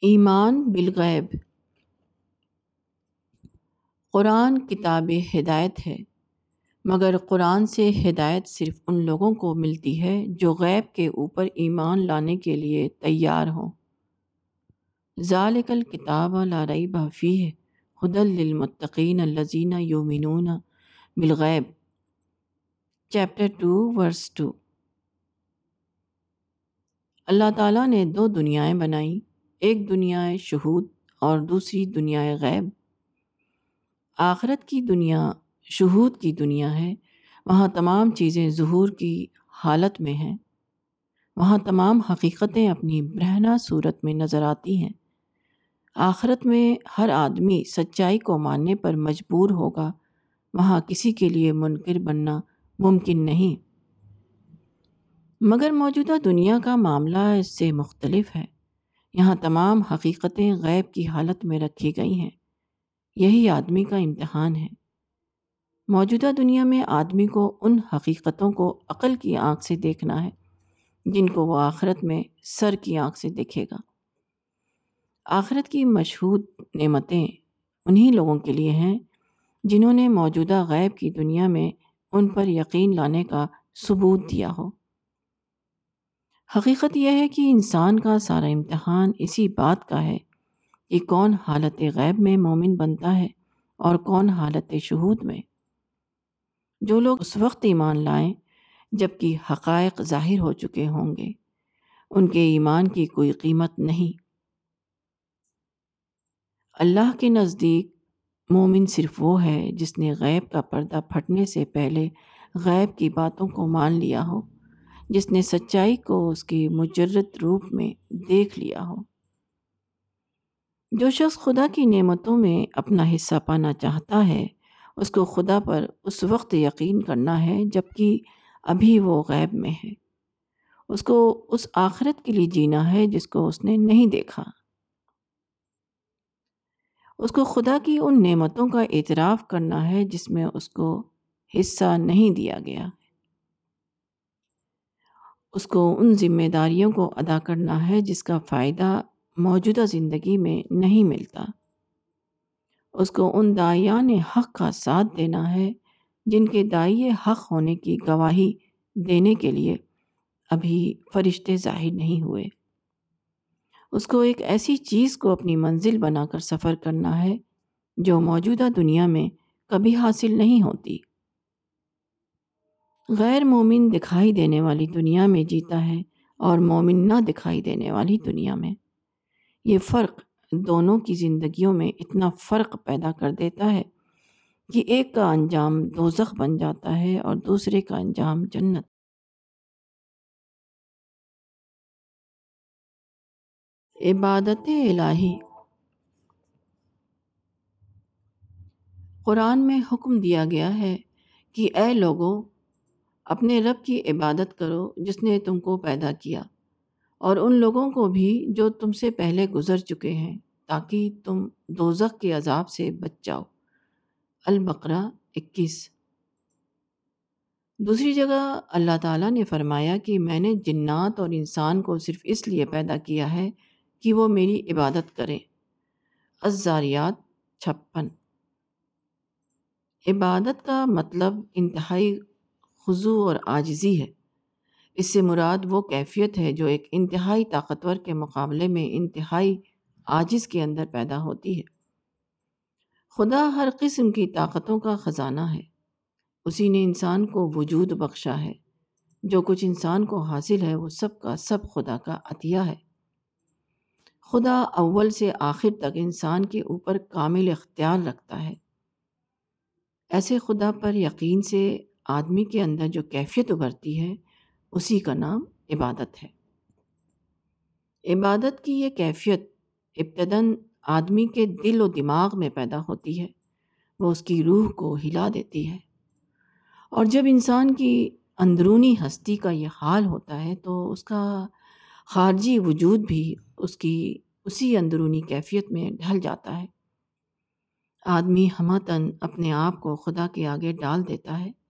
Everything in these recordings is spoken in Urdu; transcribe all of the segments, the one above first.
ایمان بالغیب۔ قرآن کتاب ہدایت ہے، مگر قرآن سے ہدایت صرف ان لوگوں کو ملتی ہے جو غیب کے اوپر ایمان لانے کے لیے تیار ہوں۔ ذالک الکتاب لا ریب فیہ ہدل للمتقین الذین یؤمنون بالغیب۔ چیپٹر ٹو ورس ٹو اللہ تعالیٰ نے دو دنیایں بنائیں۔ ایک دنیا شہود اور دوسری دنیا غیب۔ آخرت کی دنیا شہود کی دنیا ہے، وہاں تمام چیزیں ظہور کی حالت میں ہیں۔ وہاں تمام حقیقتیں اپنی برہنہ صورت میں نظر آتی ہیں۔ آخرت میں ہر آدمی سچائی کو ماننے پر مجبور ہوگا، وہاں کسی کے لیے منکر بننا ممکن نہیں۔ مگر موجودہ دنیا کا معاملہ اس سے مختلف ہے۔ یہاں تمام حقیقتیں غیب کی حالت میں رکھی گئی ہیں۔ یہی آدمی کا امتحان ہے۔ موجودہ دنیا میں آدمی کو ان حقیقتوں کو عقل کی آنکھ سے دیکھنا ہے، جن کو وہ آخرت میں سر کی آنکھ سے دیکھے گا۔ آخرت کی مشہور نعمتیں انہی لوگوں کے لیے ہیں جنہوں نے موجودہ غیب کی دنیا میں ان پر یقین لانے کا ثبوت دیا ہو۔ حقیقت یہ ہے کہ انسان کا سارا امتحان اسی بات کا ہے کہ کون حالت غیب میں مومن بنتا ہے اور کون حالت شہود میں۔ جو لوگ اس وقت ایمان لائیں جبکہ حقائق ظاہر ہو چکے ہوں گے، ان کے ایمان کی کوئی قیمت نہیں۔ اللہ کے نزدیک مومن صرف وہ ہے جس نے غیب کا پردہ پھٹنے سے پہلے غیب کی باتوں کو مان لیا ہو۔ جس نے سچائی کو اس کی مجرد روپ میں دیکھ لیا ہو۔ جو شخص خدا کی نعمتوں میں اپنا حصہ پانا چاہتا ہے، اس کو خدا پر اس وقت یقین کرنا ہے جبکہ ابھی وہ غیب میں ہے۔ اس کو اس آخرت کے لیے جینا ہے جس کو اس نے نہیں دیکھا۔ اس کو خدا کی ان نعمتوں کا اعتراف کرنا ہے جس میں اس کو حصہ نہیں دیا گیا۔ اس کو ان ذمہ داریوں کو ادا کرنا ہے جس کا فائدہ موجودہ زندگی میں نہیں ملتا۔ اس کو ان دائیان حق کا ساتھ دینا ہے جن کے دائیں حق ہونے کی گواہی دینے کے لیے ابھی فرشتے ظاہر نہیں ہوئے۔ اس کو ایک ایسی چیز کو اپنی منزل بنا کر سفر کرنا ہے جو موجودہ دنیا میں کبھی حاصل نہیں ہوتی۔ غیر مومن دکھائی دینے والی دنیا میں جیتا ہے اور مومن نہ دکھائی دینے والی دنیا میں۔ یہ فرق دونوں کی زندگیوں میں اتنا فرق پیدا کر دیتا ہے کہ ایک کا انجام دوزخ بن جاتا ہے اور دوسرے کا انجام جنت۔ عبادت الہی۔ قرآن میں حکم دیا گیا ہے کہ اے لوگوں اپنے رب کی عبادت کرو جس نے تم کو پیدا کیا، اور ان لوگوں کو بھی جو تم سے پہلے گزر چکے ہیں، تاکہ تم دوزخ کے عذاب سے بچ جاؤ۔ البقرہ اکیس۔ دوسری جگہ اللہ تعالیٰ نے فرمایا کہ میں نے جنات اور انسان کو صرف اس لیے پیدا کیا ہے کہ وہ میری عبادت کریں۔ ازاریات چھپن۔ عبادت کا مطلب انتہائی خضو اور آجزی ہے۔ اس سے مراد وہ کیفیت ہے جو ایک انتہائی طاقتور کے مقابلے میں انتہائی عاجز کے اندر پیدا ہوتی ہے۔ خدا ہر قسم کی طاقتوں کا خزانہ ہے۔ اسی نے انسان کو وجود بخشا ہے۔ جو کچھ انسان کو حاصل ہے وہ سب کا سب خدا کا عطیہ ہے۔ خدا اول سے آخر تک انسان کے اوپر کامل اختیار رکھتا ہے۔ ایسے خدا پر یقین سے آدمی کے اندر جو کیفیت ابھرتی ہے، اسی کا نام عبادت ہے۔ عبادت کی یہ کیفیت ابتداً آدمی کے دل و دماغ میں پیدا ہوتی ہے، وہ اس کی روح کو ہلا دیتی ہے۔ اور جب انسان کی اندرونی ہستی کا یہ حال ہوتا ہے، تو اس کا خارجی وجود بھی اس کی اسی اندرونی کیفیت میں ڈھل جاتا ہے۔ آدمی ہمتاً اپنے آپ کو خدا کے آگے ڈال دیتا ہے۔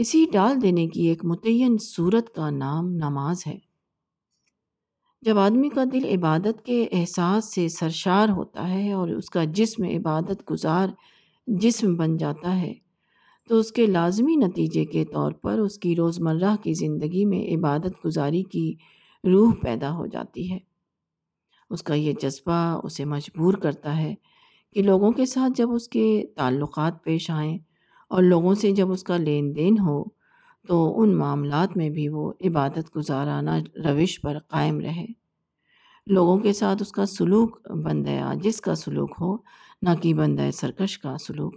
اسی ڈال دینے کی ایک متعین صورت کا نام نماز ہے۔ جب آدمی کا دل عبادت کے احساس سے سرشار ہوتا ہے اور اس کا جسم عبادت گزار جسم بن جاتا ہے، تو اس کے لازمی نتیجے کے طور پر اس کی روزمرہ کی زندگی میں عبادت گزاری کی روح پیدا ہو جاتی ہے۔ اس کا یہ جذبہ اسے مجبور کرتا ہے کہ لوگوں کے ساتھ جب اس کے تعلقات پیش آئیں اور لوگوں سے جب اس کا لین دین ہو، تو ان معاملات میں بھی وہ عبادت گزارانہ روش پر قائم رہے۔ لوگوں کے ساتھ اس کا سلوک بندہ، جس کا سلوک ہو، نہ کہ بندہ سرکش کا سلوک۔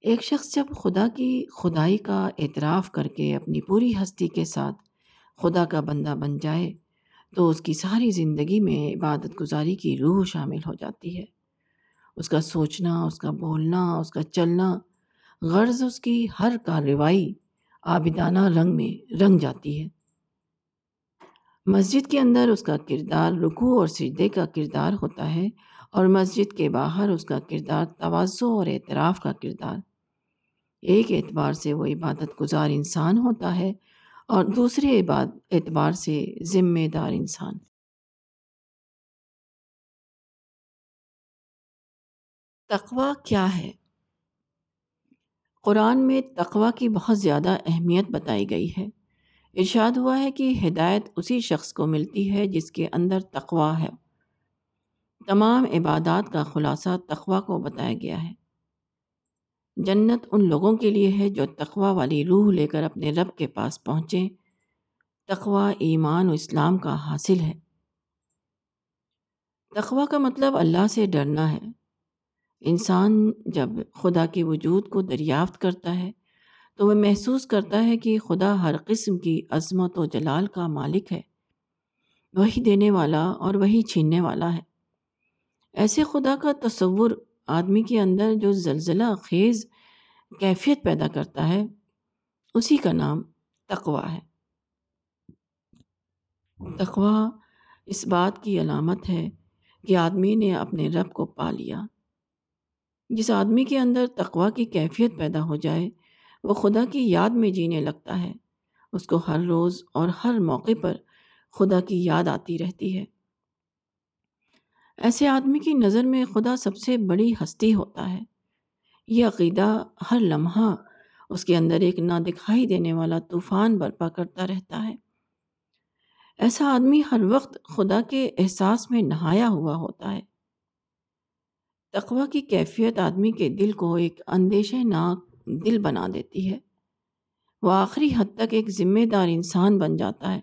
ایک شخص جب خدا کی، خدائی کا اعتراف کر کے اپنی پوری ہستی کے ساتھ خدا کا بندہ بن جائے، تو اس کی ساری زندگی میں عبادت گزاری کی روح شامل ہو جاتی ہے۔ اس کا سوچنا، اس کا بولنا، اس کا چلنا، غرض اس کی ہر کارروائی عابدانہ رنگ میں رنگ جاتی ہے۔ مسجد کے اندر اس کا کردار رکوع اور سجدے کا کردار ہوتا ہے اور مسجد کے باہر اس کا کردار توازو اور اعتراف کا کردار۔ ایک اعتبار سے وہ عبادت گزار انسان ہوتا ہے اور دوسرے اعتبار سے ذمہ دار انسان۔ تقوی کیا ہے؟ قرآن میں تقوی کی بہت زیادہ اہمیت بتائی گئی ہے۔ ارشاد ہوا ہے کہ ہدایت اسی شخص کو ملتی ہے جس کے اندر تقوی ہے۔ تمام عبادات کا خلاصہ تقوی کو بتایا گیا ہے۔ جنت ان لوگوں کے لیے ہے جو تقوی والی روح لے کر اپنے رب کے پاس پہنچیں۔ تقوی ایمان و اسلام کا حاصل ہے۔ تقوی کا مطلب اللہ سے ڈرنا ہے۔ انسان جب خدا کے وجود کو دریافت کرتا ہے، تو وہ محسوس کرتا ہے کہ خدا ہر قسم کی عظمت و جلال کا مالک ہے۔ وہی دینے والا اور وہی چھیننے والا ہے۔ ایسے خدا کا تصور آدمی کے اندر جو زلزلہ، خیز، کیفیت پیدا کرتا ہے، اسی کا نام تقوا ہے۔ تقوا اس بات کی علامت ہے کہ آدمی نے اپنے رب کو پا لیا۔ جس آدمی کے اندر تقوا کی کیفیت پیدا ہو جائے، وہ خدا کی یاد میں جینے لگتا ہے۔ اس کو ہر روز اور ہر موقع پر خدا کی یاد آتی رہتی ہے۔ ایسے آدمی کی نظر میں خدا سب سے بڑی ہستی ہوتا ہے۔ یہ عقیدہ ہر لمحہ اس کے اندر ایک نہ دکھائی دینے والا طوفان برپا کرتا رہتا ہے۔ ایسا آدمی ہر وقت خدا کے احساس میں نہایا ہوا ہوتا ہے۔ تقوی کی کیفیت آدمی کے دل کو ایک اندیشہ ناک دل بنا دیتی ہے۔ وہ آخری حد تک ایک ذمہ دار انسان بن جاتا ہے۔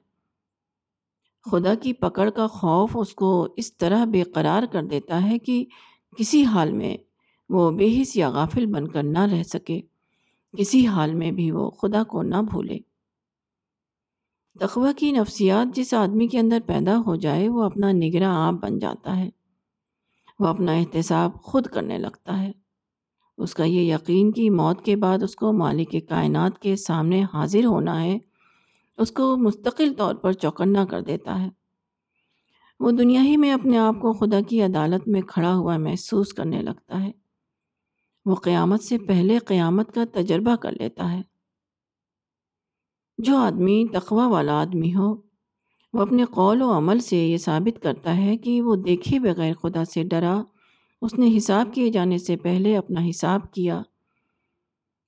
خدا کی پکڑ کا خوف اس کو اس طرح بے قرار کر دیتا ہے کہ کسی حال میں وہ بے حس یا غافل بن کر نہ رہ سکے۔ کسی حال میں بھی وہ خدا کو نہ بھولے۔ تقوی کی نفسیات جس آدمی کے اندر پیدا ہو جائے وہ اپنا نگراں آپ بن جاتا ہے۔ وہ اپنا احتساب خود کرنے لگتا ہے۔ اس کا یہ یقین کہ موت کے بعد اس کو مالک کائنات کے سامنے حاضر ہونا ہے، اس کو مستقل طور پر چوکنا کر دیتا ہے۔ وہ دنیا ہی میں اپنے آپ کو خدا کی عدالت میں کھڑا ہوا محسوس کرنے لگتا ہے۔ وہ قیامت سے پہلے قیامت کا تجربہ کر لیتا ہے۔ جو آدمی تقوی والا آدمی ہو وہ اپنے قول و عمل سے یہ ثابت کرتا ہے کہ وہ دیکھے بغیر خدا سے ڈرا۔ اس نے حساب کیے جانے سے پہلے اپنا حساب کیا۔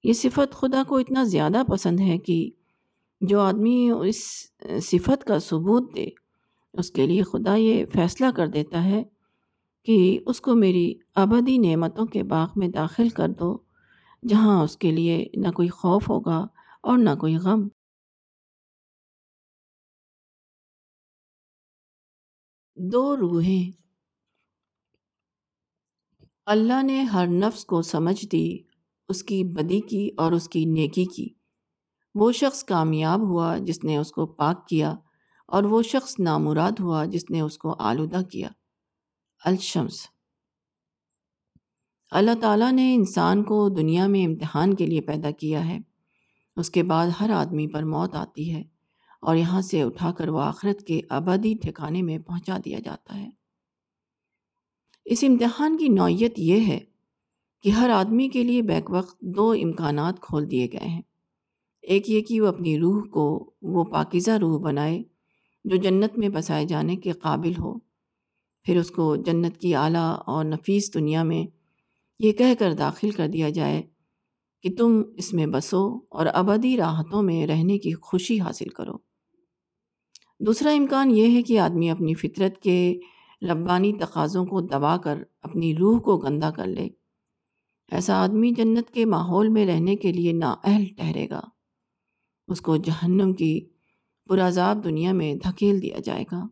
یہ صفت خدا کو اتنا زیادہ پسند ہے کہ جو آدمی اس صفت کا ثبوت دے، اس کے لیے خدا یہ فیصلہ کر دیتا ہے کہ اس کو میری ابدی نعمتوں کے باغ میں داخل کر دو، جہاں اس کے لیے نہ کوئی خوف ہوگا اور نہ کوئی غم۔ دو روحیں۔ اللہ نے ہر نفس کو سمجھ دی، اس کی بدی کی اور اس کی نیکی کی۔ وہ شخص کامیاب ہوا جس نے اس کو پاک کیا اور وہ شخص نامراد ہوا جس نے اس کو آلودہ کیا۔ الشمس۔ اللہ تعالیٰ نے انسان کو دنیا میں امتحان کے لیے پیدا کیا ہے۔ اس کے بعد ہر آدمی پر موت آتی ہے۔ اور یہاں سے اٹھا کر وہ آخرت کے آبادی ٹھکانے میں پہنچا دیا جاتا ہے۔ اس امتحان کی نوعیت یہ ہے کہ ہر آدمی کے لیے بیک وقت دو امکانات کھول دیے گئے ہیں۔ ایک یہ کہ وہ اپنی روح کو وہ پاکیزہ روح بنائے جو جنت میں بسائے جانے کے قابل ہو۔ پھر اس کو جنت کی اعلیٰ اور نفیس دنیا میں یہ کہہ کر داخل کر دیا جائے کہ تم اس میں بسو اور ابدی راحتوں میں رہنے کی خوشی حاصل کرو۔ دوسرا امکان یہ ہے کہ آدمی اپنی فطرت کے ربانی تقاضوں کو دبا کر اپنی روح کو گندا کر لے۔ ایسا آدمی جنت کے ماحول میں رہنے کے لیے نااہل ٹھہرے گا۔ اس کو جہنم کی پرعذاب دنیا میں دھکیل دیا جائے گا۔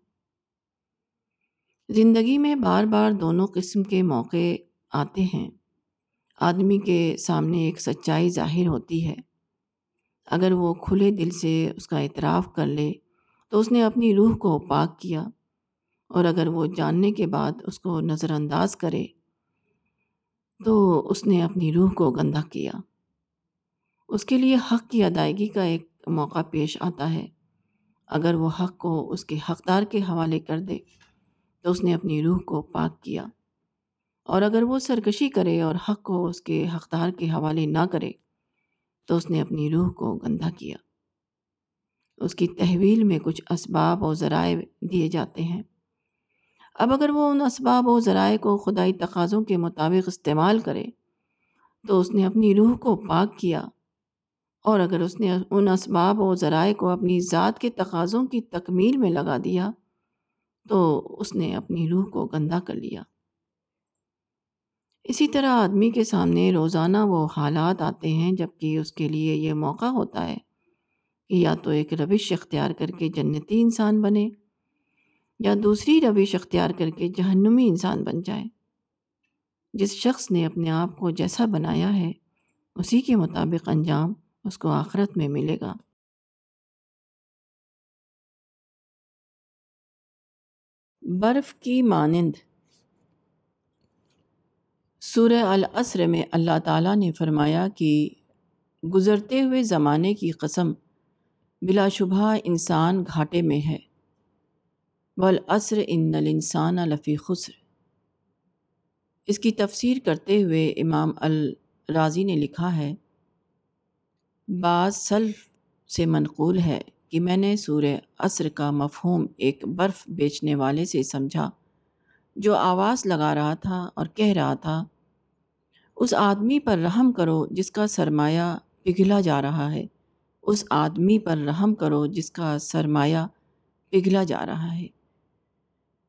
زندگی میں بار بار دونوں قسم کے موقع آتے ہیں۔ آدمی کے سامنے ایک سچائی ظاہر ہوتی ہے۔ اگر وہ کھلے دل سے اس کا اعتراف کر لے تو اس نے اپنی روح کو پاک کیا اور اگر وہ جاننے کے بعد اس کو نظر انداز کرے تو اس نے اپنی روح کو گندہ کیا۔ اس کے لیے حق کی ادائیگی کا ایک موقع پیش آتا ہے۔ اگر وہ حق کو اس کے حقدار کے حوالے کر دے تو اس نے اپنی روح کو پاک کیا۔ اور اگر وہ سرکشی کرے اور حق کو اس کے حقدار کے حوالے نہ کرے تو اس نے اپنی روح کو گندہ کیا۔ اس کی تحویل میں کچھ اسباب و ذرائع دیے جاتے ہیں۔ اب اگر وہ ان اسباب و ذرائع کو خدائی تقاضوں کے مطابق استعمال کرے، تو اس نے اپنی روح کو پاک کیا۔ اور اگر اس نے ان اسباب و ذرائع کو اپنی ذات کے تقاضوں کی تکمیل میں لگا دیا، تو اس نے اپنی روح کو گندہ کر لیا۔ اسی طرح آدمی کے سامنے روزانہ وہ حالات آتے ہیں جبکہ اس کے لیے یہ موقع ہوتا ہے۔ یا تو ایک روش اختیار کر کے جنتی انسان بنے، یا دوسری روش اختیار کر کے جہنمی انسان بن جائے۔ جس شخص نے اپنے آپ کو جیسا بنایا ہے، اسی کے مطابق انجام اس کو آخرت میں ملے گا۔ برف کی مانند۔ سورہ العصر میں اللہ تعالیٰ نے فرمایا کہ گزرتے ہوئے زمانے کی قسم بلا شبہ انسان گھاٹے میں ہے۔ والعصر ان الانسان لفی خسر۔ اس کی تفسیر کرتے ہوئے امام الرازی نے لکھا ہے، بعض سلف سے منقول ہے کہ میں نے سورہ عصر کا مفہوم ایک برف بیچنے والے سے سمجھا، جو آواز لگا رہا تھا اور کہہ رہا تھا، اس آدمی پر رحم کرو جس کا سرمایہ پگھلا جا رہا ہے۔ اس آدمی پر رحم کرو جس کا سرمایہ پگھلا جا رہا ہے۔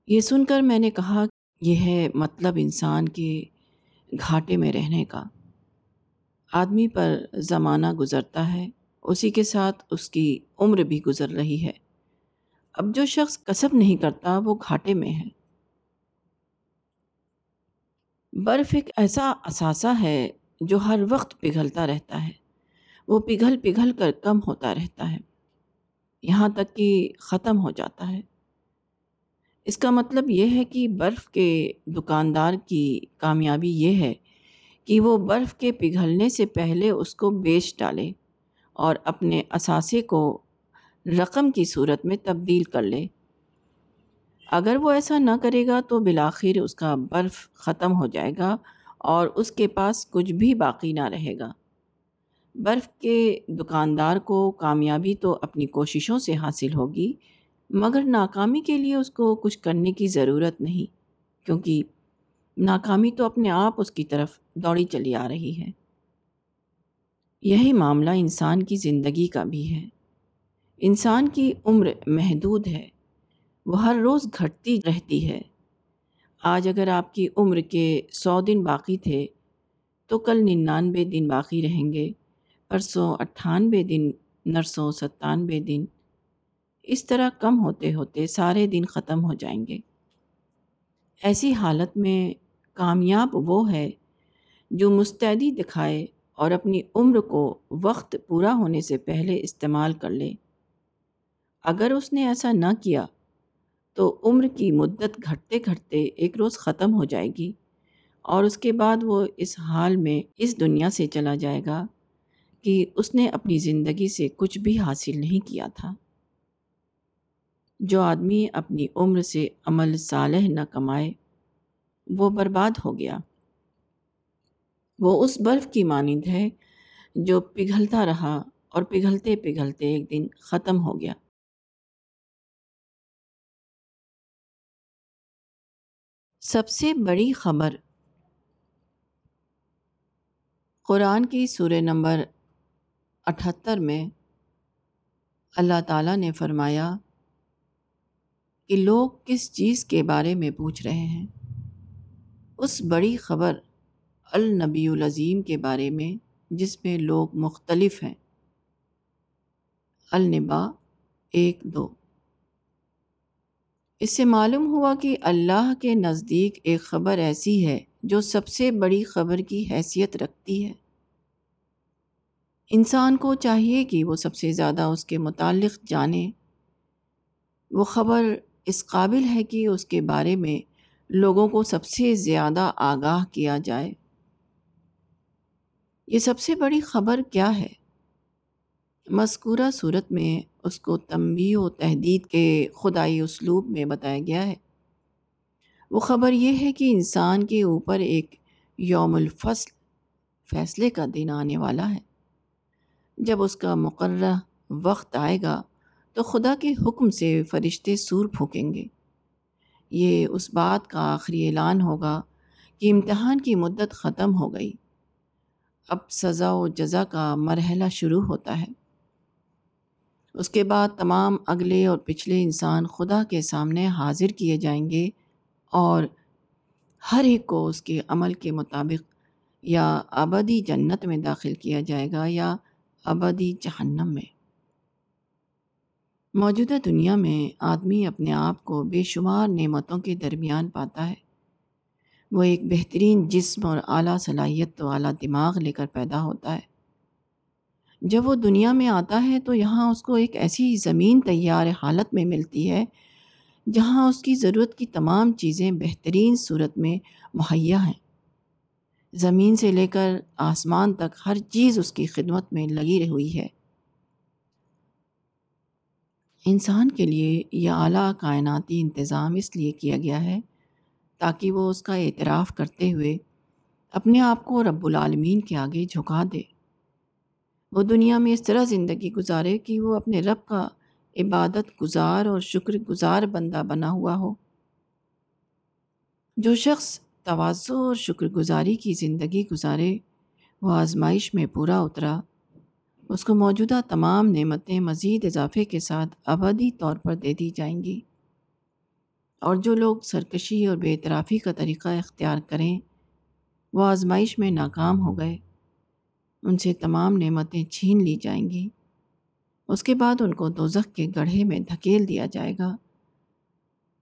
یہ سن کر میں نے کہا، یہ ہے مطلب انسان کے گھاٹے میں رہنے کا۔ آدمی پر زمانہ گزرتا ہے، اسی کے ساتھ اس کی عمر بھی گزر رہی ہے۔ اب جو شخص کسب نہیں کرتا، وہ گھاٹے میں ہے۔ برف ایک ایسا اثاثہ ہے جو ہر وقت پگھلتا رہتا ہے۔ وہ پگھل پگھل کر کم ہوتا رہتا ہے۔ یہاں تک کہ ختم ہو جاتا ہے۔ اس کا مطلب یہ ہے کہ برف کے دکاندار کی کامیابی یہ ہے کہ وہ برف کے پگھلنے سے پہلے اس کو بیچ ڈالے اور اپنے اثاثے کو رقم کی صورت میں تبدیل کر لے۔ اگر وہ ایسا نہ کرے گا تو بالآخر اس کا برف ختم ہو جائے گا اور اس کے پاس کچھ بھی باقی نہ رہے گا۔ برف کے دکاندار کو کامیابی تو اپنی کوششوں سے حاصل ہوگی، مگر ناکامی کے لیے اس کو کچھ کرنے کی ضرورت نہیں، کیونکہ ناکامی تو اپنے آپ اس کی طرف دوڑی چلی آ رہی ہے۔ یہی معاملہ انسان کی زندگی کا بھی ہے۔ انسان کی عمر محدود ہے، وہ ہر روز گھٹتی رہتی ہے۔ آج اگر آپ کی عمر کے سو دن باقی تھے، تو کل ننانوے دن باقی رہیں گے۔ پرسوں اٹھانوے دن، نرسوں ستانوے دن، اس طرح کم ہوتے ہوتے سارے دن ختم ہو جائیں گے۔ ایسی حالت میں کامیاب وہ ہے جو مستعدی دکھائے اور اپنی عمر کو وقت پورا ہونے سے پہلے استعمال کر لے۔ اگر اس نے ایسا نہ کیا تو عمر کی مدت گھٹتے گھٹتے ایک روز ختم ہو جائے گی اور اس کے بعد وہ اس حال میں اس دنیا سے چلا جائے گا۔ کہ اس نے اپنی زندگی سے کچھ بھی حاصل نہیں کیا تھا۔ جو آدمی اپنی عمر سے عمل صالح نہ کمائے، وہ برباد ہو گیا۔ وہ اس برف کی مانند ہے جو پگھلتا رہا اور پگھلتے پگھلتے ایک دن ختم ہو گیا۔ سب سے بڑی خبر۔ قرآن کی سورہ نمبر اٹھتر میں اللہ تعالیٰ نے فرمایا کہ لوگ کس چیز کے بارے میں پوچھ رہے ہیں؟ اس بڑی خبر النبی العظیم کے بارے میں جس میں لوگ مختلف ہیں۔ النبا ایک دو۔ اس سے معلوم ہوا کہ اللہ کے نزدیک ایک خبر ایسی ہے جو سب سے بڑی خبر کی حیثیت رکھتی ہے۔ انسان کو چاہیے کہ وہ سب سے زیادہ اس کے متعلق جانے۔ وہ خبر اس قابل ہے کہ اس کے بارے میں لوگوں کو سب سے زیادہ آگاہ کیا جائے۔ یہ سب سے بڑی خبر کیا ہے؟ مذکورہ صورت میں اس کو تنبیہ و تحدید کے خدائی اسلوب میں بتایا گیا ہے۔ وہ خبر یہ ہے کہ انسان کے اوپر ایک یوم الفصل فیصلے کا دن آنے والا ہے۔ جب اس کا مقررہ وقت آئے گا تو خدا کے حکم سے فرشتے سور پھونکیں گے۔ یہ اس بات کا آخری اعلان ہوگا کہ امتحان کی مدت ختم ہو گئی۔ اب سزا و جزا کا مرحلہ شروع ہوتا ہے۔ اس کے بعد تمام اگلے اور پچھلے انسان خدا کے سامنے حاضر کیے جائیں گے اور ہر ایک کو اس کے عمل کے مطابق یا ابدی جنت میں داخل کیا جائے گا یا ابدی جہنم میں۔ موجودہ دنیا میں آدمی اپنے آپ کو بے شمار نعمتوں کے درمیان پاتا ہے۔ وہ ایک بہترین جسم اور اعلیٰ صلاحیت تو اعلیٰ دماغ لے کر پیدا ہوتا ہے۔ جب وہ دنیا میں آتا ہے تو یہاں اس کو ایک ایسی زمین تیار حالت میں ملتی ہے جہاں اس کی ضرورت کی تمام چیزیں بہترین صورت میں مہیا ہیں۔ زمین سے لے کر آسمان تک ہر چیز اس کی خدمت میں لگی ہوئی ہے۔ انسان کے لیے یہ اعلیٰ کائناتی انتظام اس لیے کیا گیا ہے تاکہ وہ اس کا اعتراف کرتے ہوئے اپنے آپ کو رب العالمین کے آگے جھکا دے۔ وہ دنیا میں اس طرح زندگی گزارے کہ وہ اپنے رب کا عبادت گزار اور شکر گزار بندہ بنا ہوا ہو۔ جو شخص توازو اور شکر گزاری کی زندگی گزارے، وہ آزمائش میں پورا اترا۔ اس کو موجودہ تمام نعمتیں مزید اضافے کے ساتھ ابدی طور پر دے دی جائیں گی۔ اور جو لوگ سرکشی اور بے اعترافی کا طریقہ اختیار کریں، وہ آزمائش میں ناکام ہو گئے۔ ان سے تمام نعمتیں چھین لی جائیں گی۔ اس کے بعد ان کو دوزخ کے گڑھے میں دھکیل دیا جائے گا۔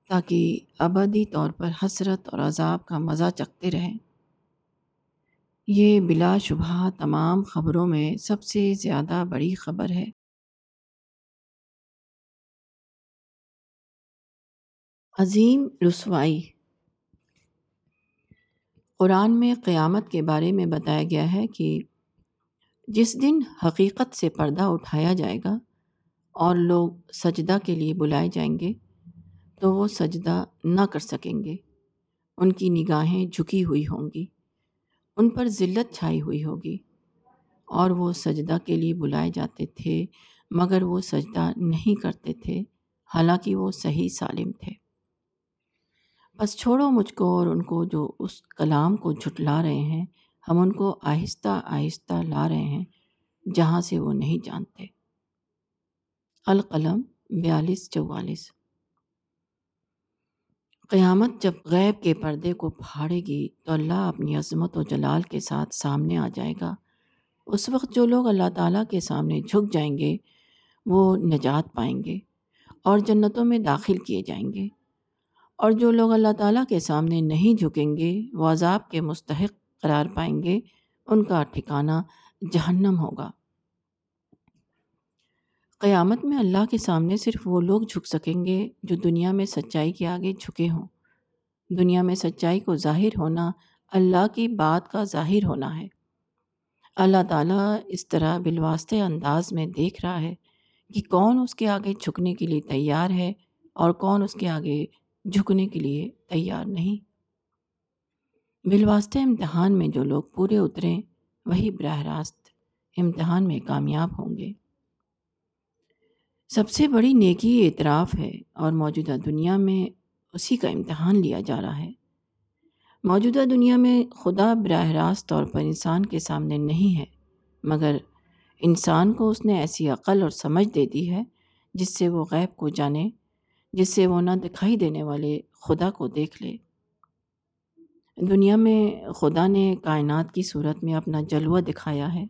تاکہ ابدی طور پر حسرت اور عذاب کا مزہ چکتے رہیں۔ یہ بلا شبہ تمام خبروں میں سب سے زیادہ بڑی خبر ہے۔ عظیم رسوائی۔ قرآن میں قیامت کے بارے میں بتایا گیا ہے کہ جس دن حقیقت سے پردہ اٹھایا جائے گا اور لوگ سجدہ کے لیے بلائے جائیں گے تو وہ سجدہ نہ کر سکیں گے۔ ان کی نگاہیں جھکی ہوئی ہوں گی، ان پر ذلت چھائی ہوئی ہوگی۔ اور وہ سجدہ کے لیے بلائے جاتے تھے، مگر وہ سجدہ نہیں کرتے تھے، حالانکہ وہ صحیح سالم تھے۔ بس چھوڑو مجھ کو اور ان کو جو اس کلام کو جھٹلا رہے ہیں، ہم ان کو آہستہ آہستہ لا رہے ہیں، جہاں سے وہ نہیں جانتے۔ القلم بیالیس، چوالیس۔ قیامت جب غیب کے پردے کو پھاڑے گی تو اللہ اپنی عظمت و جلال کے ساتھ سامنے آ جائے گا۔ اس وقت جو لوگ اللہ تعالیٰ کے سامنے جھک جائیں گے، وہ نجات پائیں گے اور جنتوں میں داخل کیے جائیں گے۔ اور جو لوگ اللہ تعالیٰ کے سامنے نہیں جھکیں گے، وہ عذاب کے مستحق قرار پائیں گے۔ ان کا ٹھکانہ جہنم ہوگا۔ قیامت میں اللہ کے سامنے صرف وہ لوگ جھک سکیں گے جو دنیا میں سچائی کے آگے جھکے ہوں۔ دنیا میں سچائی کو ظاہر ہونا اللہ کی بات کا ظاہر ہونا ہے۔ اللہ تعالیٰ اس طرح بالواسطے انداز میں دیکھ رہا ہے کہ کون اس کے آگے جھکنے کے لیے تیار ہے اور کون اس کے آگے جھکنے کے لیے تیار نہیں۔ بالواسطہ امتحان میں جو لوگ پورے اتریں، وہی براہ راست امتحان میں کامیاب ہوں گے۔ سب سے بڑی نیکی اعتراف ہے اور موجودہ دنیا میں اسی کا امتحان لیا جا رہا ہے۔ موجودہ دنیا میں خدا براہ راست طور پر انسان کے سامنے نہیں ہے، مگر انسان کو اس نے ایسی عقل اور سمجھ دے دی ہے جس سے وہ غیب کو جانے، جس سے وہ نہ دکھائی دینے والے خدا کو دیکھ لے۔ دنیا میں خدا نے کائنات کی صورت میں اپنا جلوہ دکھایا ہے۔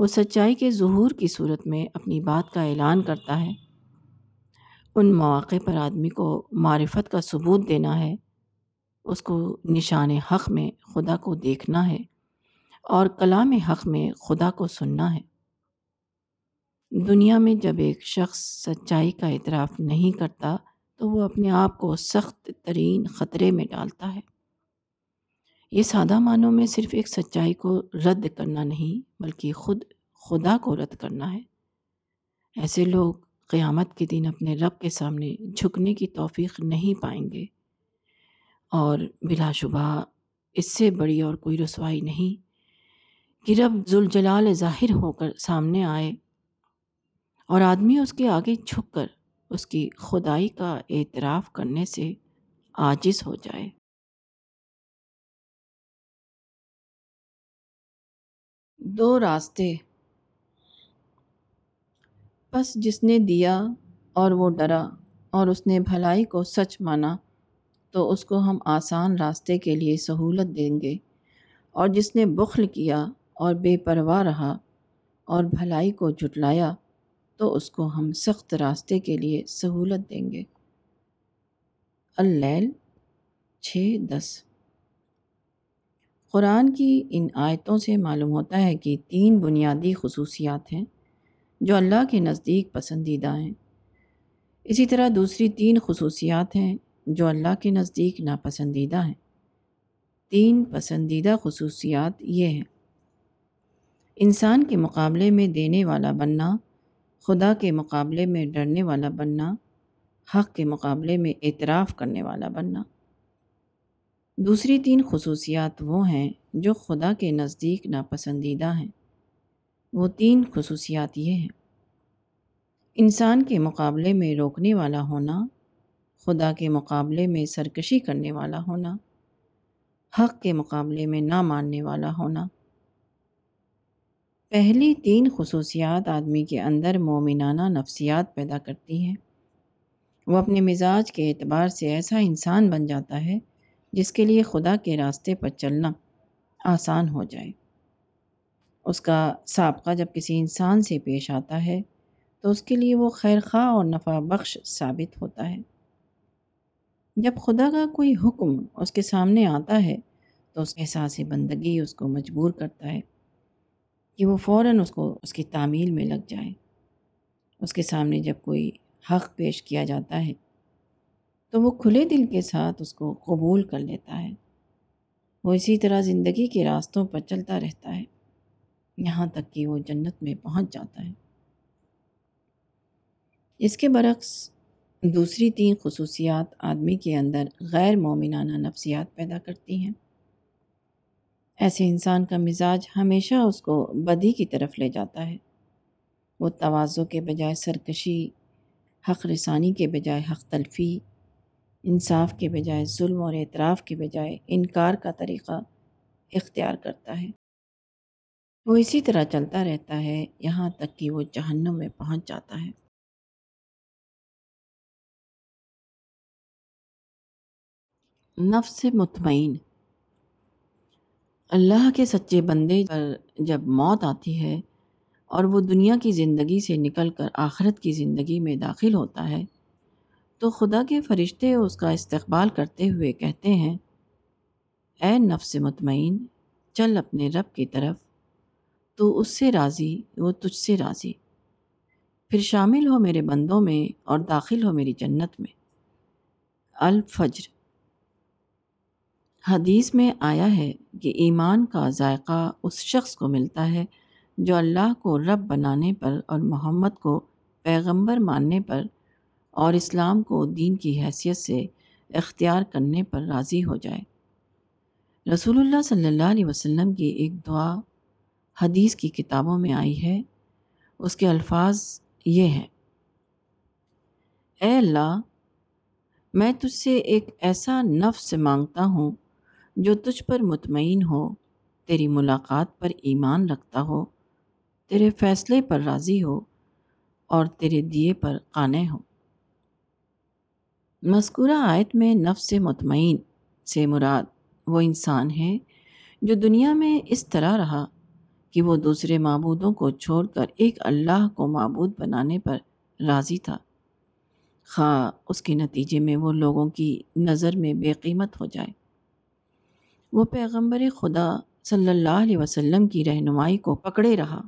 وہ سچائی کے ظہور کی صورت میں اپنی بات کا اعلان کرتا ہے۔ ان مواقع پر آدمی کو معرفت کا ثبوت دینا ہے۔ اس کو نشان حق میں خدا کو دیکھنا ہے اور کلام حق میں خدا کو سننا ہے۔ دنیا میں جب ایک شخص سچائی کا اعتراف نہیں کرتا تو وہ اپنے آپ کو سخت ترین خطرے میں ڈالتا ہے۔ یہ سادہ معنوں میں صرف ایک سچائی کو رد کرنا نہیں بلکہ خود، خدا کو رد کرنا ہے۔ ایسے لوگ قیامت کے دن اپنے رب کے سامنے جھکنے کی توفیق نہیں پائیں گے۔ اور بلا شبہ اس سے بڑی اور کوئی رسوائی نہیں کہ رب ذوالجلال ظاہر ہو کر سامنے آئے اور آدمی اس کے آگے جھک کر اس کی خدائی کا اعتراف کرنے سے عاجز ہو جائے۔ دو راستے۔ بس جس نے دیا اور وہ ڈرا اور اس نے بھلائی کو سچ مانا، تو اس کو ہم آسان راستے کے لیے سہولت دیں گے۔ اور جس نے بخل کیا اور بے پرواہ رہا اور بھلائی کو جھٹلایا، تو اس کو ہم سخت راستے کے لیے سہولت دیں گے۔ اللیل، چھ دس۔ قرآن کی ان آیتوں سے معلوم ہوتا ہے کہ تین بنیادی خصوصیات ہیں جو اللہ کے نزدیک پسندیدہ ہیں۔ اسی طرح دوسری تین خصوصیات ہیں جو اللہ کے نزدیک ناپسندیدہ ہیں۔ تین پسندیدہ خصوصیات یہ ہیں۔ انسان کے مقابلے میں دینے والا بننا، خدا کے مقابلے میں ڈرنے والا بننا، حق کے مقابلے میں اعتراف کرنے والا بننا۔ دوسری تین خصوصیات وہ ہیں جو خدا کے نزدیک ناپسندیدہ ہیں۔ وہ تین خصوصیات یہ ہیں۔ انسان کے مقابلے میں روکنے والا ہونا، خدا کے مقابلے میں سرکشی کرنے والا ہونا، حق کے مقابلے میں نہ ماننے والا ہونا۔ پہلی تین خصوصیات آدمی کے اندر مومنانہ نفسیات پیدا کرتی ہیں۔ وہ اپنے مزاج کے اعتبار سے ایسا انسان بن جاتا ہے جس کے لیے خدا کے راستے پر چلنا آسان ہو جائے۔ اس کا سابقہ جب کسی انسان سے پیش آتا ہے، تو اس کے لیے وہ خیر خواہ اور نفع بخش ثابت ہوتا ہے۔ جب خدا کا کوئی حکم اس کے سامنے آتا ہے، تو اس احساس بندگی اس کو مجبور کرتا ہے کہ وہ فوراً اس کو، اس کی تعمیل میں لگ جائے۔ اس کے سامنے جب کوئی حق پیش کیا جاتا ہے تو وہ کھلے دل کے ساتھ اس کو قبول کر لیتا ہے۔ وہ اسی طرح زندگی کے راستوں پر چلتا رہتا ہے، یہاں تک کہ وہ جنت میں پہنچ جاتا ہے۔ اس کے برعکس، دوسری تین خصوصیات آدمی کے اندر غیر مومنانہ نفسیات پیدا کرتی ہیں۔ ایسے انسان کا مزاج ہمیشہ اس کو بدی کی طرف لے جاتا ہے۔ وہ توازوں کے بجائے سرکشی، حق رسانی کے بجائے حق تلفی انصاف کے بجائے ظلم اور اعتراف کے بجائے انکار کا طریقہ اختیار کرتا ہے۔ وہ اسی طرح چلتا رہتا ہے، یہاں تک کہ وہ جہنم میں پہنچ جاتا ہے۔ نفس مطمئن۔ اللہ کے سچے بندے پر جب موت آتی ہے اور وہ دنیا کی زندگی سے نکل کر آخرت کی زندگی میں داخل ہوتا ہے تو خدا کے فرشتے اس کا استقبال کرتے ہوئے کہتے ہیں، اے نفس مطمئن، چل اپنے رب کی طرف، تو اس سے راضی، وہ تجھ سے راضی۔ پھر شامل ہو میرے بندوں میں اور داخل ہو میری جنت میں۔ الفجر۔ حدیث میں آیا ہے کہ ایمان کا ذائقہ اس شخص کو ملتا ہے جو اللہ کو رب بنانے پر اور محمد کو پیغمبر ماننے پر اور اسلام کو دین کی حیثیت سے اختیار کرنے پر راضی ہو جائے۔ رسول اللہ صلی اللہ علیہ وسلم کی ایک دعا حدیث کی کتابوں میں آئی ہے۔ اس کے الفاظ یہ ہیں۔ اے اللہ، میں تجھ سے ایک ایسا نفس مانگتا ہوں جو تجھ پر مطمئن ہو، تیری ملاقات پر ایمان رکھتا ہو، تیرے فیصلے پر راضی ہو اور تیرے دیے پر قانع ہو۔ مذکورہ آیت میں نفس مطمئن سے مراد وہ انسان ہے جو دنیا میں اس طرح رہا کہ وہ دوسرے معبودوں کو چھوڑ کر ایک اللہ کو معبود بنانے پر راضی تھا۔ خواہ اس کے نتیجے میں وہ لوگوں کی نظر میں بے قیمت ہو جائے۔ وہ پیغمبر خدا صلی اللہ علیہ وسلم کی رہنمائی کو پکڑے رہا۔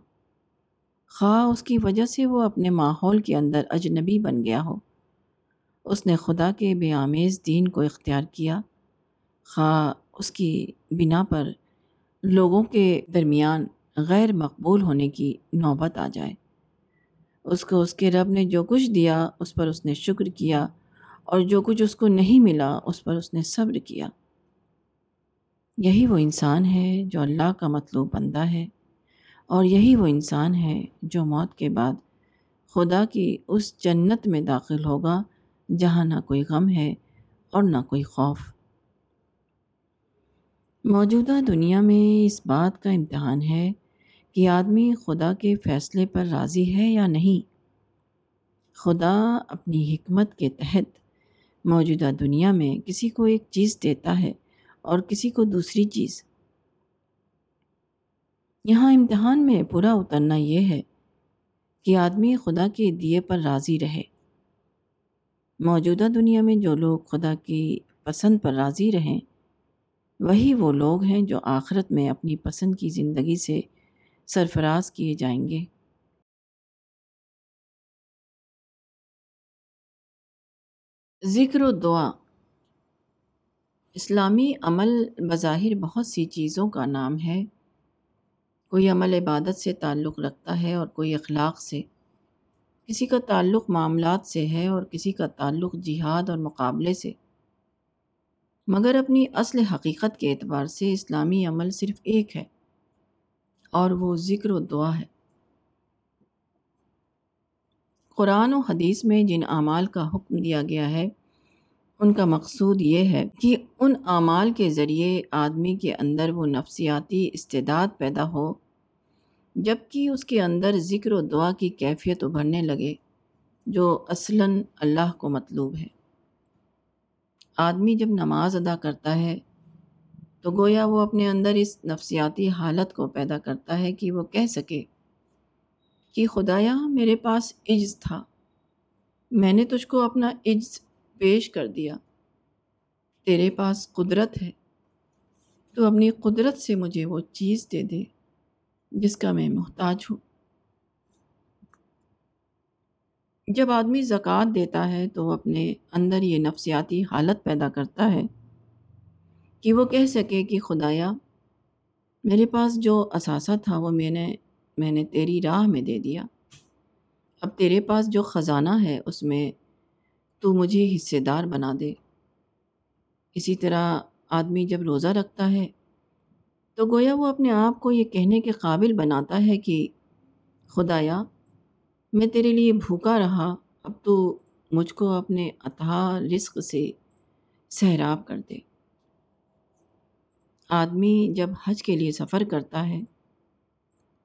خواہ اس کی وجہ سے وہ اپنے ماحول کے اندر اجنبی بن گیا ہو۔ اس نے خدا کے بے آمیز دین کو اختیار کیا۔ خواہ اس کی بنا پر لوگوں کے درمیان غیر مقبول ہونے کی نوبت آ جائے۔ اس کو اس کے رب نے جو کچھ دیا، اس پر اس نے شکر کیا، اور جو کچھ اس کو نہیں ملا، اس پر اس نے صبر کیا۔ یہی وہ انسان ہے جو اللہ کا مطلوب بندہ ہے، اور یہی وہ انسان ہے جو موت کے بعد خدا کی اس جنت میں داخل ہوگا۔ جہاں نہ کوئی غم ہے اور نہ کوئی خوف۔ موجودہ دنیا میں اس بات کا امتحان ہے کہ آدمی خدا کے فیصلے پر راضی ہے یا نہیں۔ خدا اپنی حکمت کے تحت موجودہ دنیا میں کسی کو ایک چیز دیتا ہے اور کسی کو دوسری چیز۔ یہاں امتحان میں پورا اترنا یہ ہے کہ آدمی خدا کے دیے پر راضی رہے۔ موجودہ دنیا میں جو لوگ خدا کی پسند پر راضی رہیں، وہی وہ لوگ ہیں جو آخرت میں اپنی پسند کی زندگی سے سرفراز کیے جائیں گے۔ ذکر و دعا۔ اسلامی عمل بظاہر بہت سی چیزوں کا نام ہے۔ کوئی عمل عبادت سے تعلق رکھتا ہے اور کوئی اخلاق سے۔ کسی کا تعلق معاملات سے ہے اور کسی کا تعلق جہاد اور مقابلے سے۔ مگر اپنی اصل حقیقت کے اعتبار سے اسلامی عمل صرف ایک ہے اور وہ ذکر و دعا ہے۔ قرآن و حدیث میں جن اعمال کا حکم دیا گیا ہے، ان کا مقصود یہ ہے کہ ان اعمال کے ذریعے آدمی کے اندر وہ نفسیاتی استعداد پیدا ہو جبکہ اس کے اندر ذکر و دعا کی کیفیت ابھرنے لگے، جو اصلاً اللہ کو مطلوب ہے۔ آدمی جب نماز ادا کرتا ہے، تو گویا وہ اپنے اندر اس نفسیاتی حالت کو پیدا کرتا ہے کہ وہ کہہ سکے کہ خدایا، میرے پاس عجز تھا۔ میں نے تجھ کو اپنا عجز پیش کر دیا۔ تیرے پاس قدرت ہے۔ تو اپنی قدرت سے مجھے وہ چیز دے دے۔ جس کا میں محتاج ہوں۔ جب آدمی زکوٰۃ دیتا ہے تو وہ اپنے اندر یہ نفسیاتی حالت پیدا کرتا ہے کہ وہ کہہ سکے کہ خدایا، میرے پاس جو اثاثہ تھا وہ میں نے میں نے تیری راہ میں دے دیا۔ اب تیرے پاس جو خزانہ ہے اس میں تو مجھے حصے دار بنا دے۔ اسی طرح آدمی جب روزہ رکھتا ہے تو گویا وہ اپنے آپ کو یہ کہنے کے قابل بناتا ہے کہ خدایا، میں تیرے لیے بھوکا رہا، اب تو مجھ کو اپنے عطا رزق سے سیراب کر دے۔ آدمی جب حج کے لیے سفر کرتا ہے،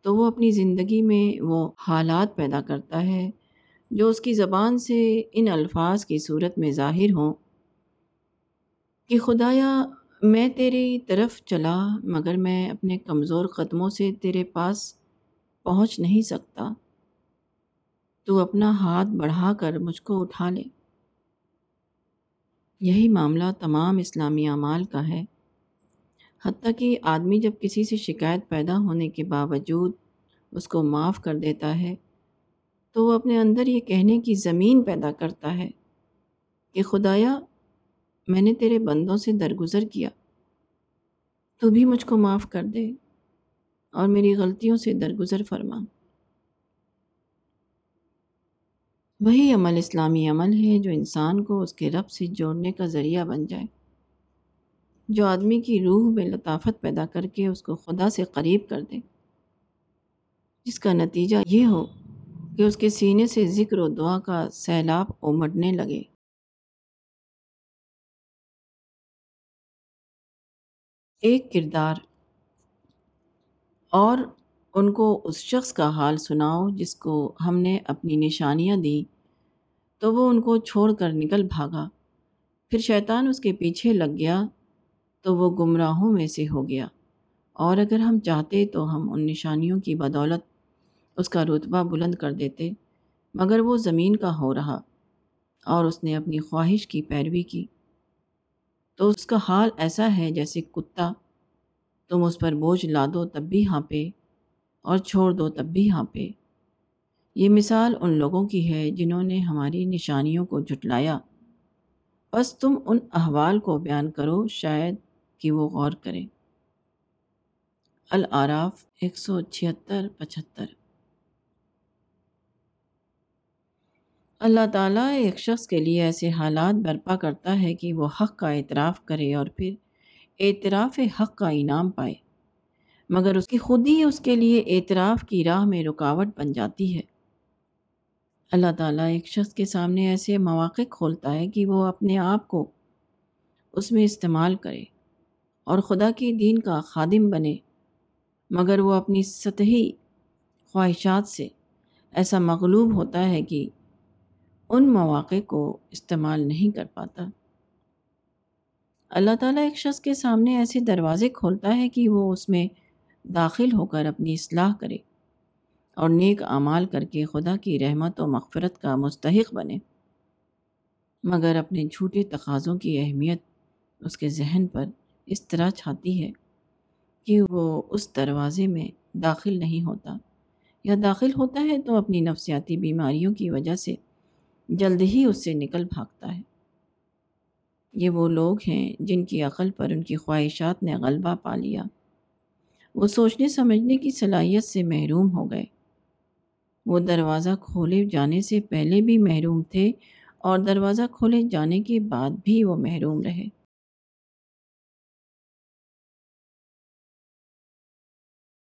تو وہ اپنی زندگی میں وہ حالات پیدا کرتا ہے جو اس کی زبان سے ان الفاظ کی صورت میں ظاہر ہوں کہ خدایا میں تیری طرف چلا، مگر میں اپنے کمزور قدموں سے تیرے پاس پہنچ نہیں سکتا۔ تو اپنا ہاتھ بڑھا کر مجھ کو اٹھا لے۔ یہی معاملہ تمام اسلامی اعمال کا ہے۔ حتیٰ کہ آدمی جب کسی سے شکایت پیدا ہونے کے باوجود اس کو معاف کر دیتا ہے، تو وہ اپنے اندر یہ کہنے کی زمین پیدا کرتا ہے کہ خدایا میں نے تیرے بندوں سے درگزر کیا۔ تو بھی مجھ کو معاف کر دے اور میری غلطیوں سے درگزر فرما۔ وہی عمل اسلامی عمل ہے جو انسان کو اس کے رب سے جوڑنے کا ذریعہ بن جائے۔ جو آدمی کی روح میں لطافت پیدا کر کے اس کو خدا سے قریب کر دے۔ جس کا نتیجہ یہ ہو کہ اس کے سینے سے ذکر و دعا کا سیلاب امڑنے لگے۔ ایک کردار اور ان کو اس شخص کا حال سناؤ جس کو ہم نے اپنی نشانیاں دیں۔ تو وہ ان کو چھوڑ کر نکل بھاگا۔ پھر شیطان اس کے پیچھے لگ گیا تو وہ گمراہوں میں سے ہو گیا۔ اور اگر ہم چاہتے تو ہم ان نشانیوں کی بدولت اس کا رتبہ بلند کر دیتے، مگر وہ زمین کا ہو رہا اور اس نے اپنی خواہش کی پیروی کی۔ تو اس کا حال ایسا ہے جیسے کتا، تم اس پر بوجھ لا دو تب بھی ہانپے اور چھوڑ دو تب بھی ہانپے یہ مثال ان لوگوں کی ہے جنہوں نے ہماری نشانیوں کو جھٹلایا۔ بس تم ان احوال کو بیان کرو شاید کہ وہ غور کریں۔ العراف ایک سو چھہتر پچہتر۔ اللہ تعالیٰ ایک شخص کے لیے ایسے حالات برپا کرتا ہے کہ وہ حق کا اعتراف کرے اور پھر اعتراف حق کا انعام پائے۔ مگر اس کی خود ہی اس کے لیے اعتراف کی راہ میں رکاوٹ بن جاتی ہے۔ اللہ تعالیٰ ایک شخص کے سامنے ایسے مواقع کھولتا ہے کہ وہ اپنے آپ کو اس میں استعمال کرے اور خدا کی دین کا خادم بنے۔ مگر وہ اپنی سطحی خواہشات سے ایسا مغلوب ہوتا ہے کہ ان مواقع کو استعمال نہیں کر پاتا۔ اللہ تعالیٰ ایک شخص کے سامنے ایسے دروازے کھولتا ہے کہ وہ اس میں داخل ہو کر اپنی اصلاح کرے اور نیک اعمال کر کے خدا کی رحمت و مغفرت کا مستحق بنے۔ مگر اپنے جھوٹے تقاضوں کی اہمیت اس کے ذہن پر اس طرح چھاتی ہے کہ وہ اس دروازے میں داخل نہیں ہوتا۔ یا داخل ہوتا ہے تو اپنی نفسیاتی بیماریوں کی وجہ سے جلد ہی اس سے نکل بھاگتا ہے۔ یہ وہ لوگ ہیں جن کی عقل پر ان کی خواہشات نے غلبہ پا لیا۔ وہ سوچنے سمجھنے کی صلاحیت سے محروم ہو گئے۔ وہ دروازہ کھولے جانے سے پہلے بھی محروم تھے اور دروازہ کھولے جانے کے بعد بھی وہ محروم رہے۔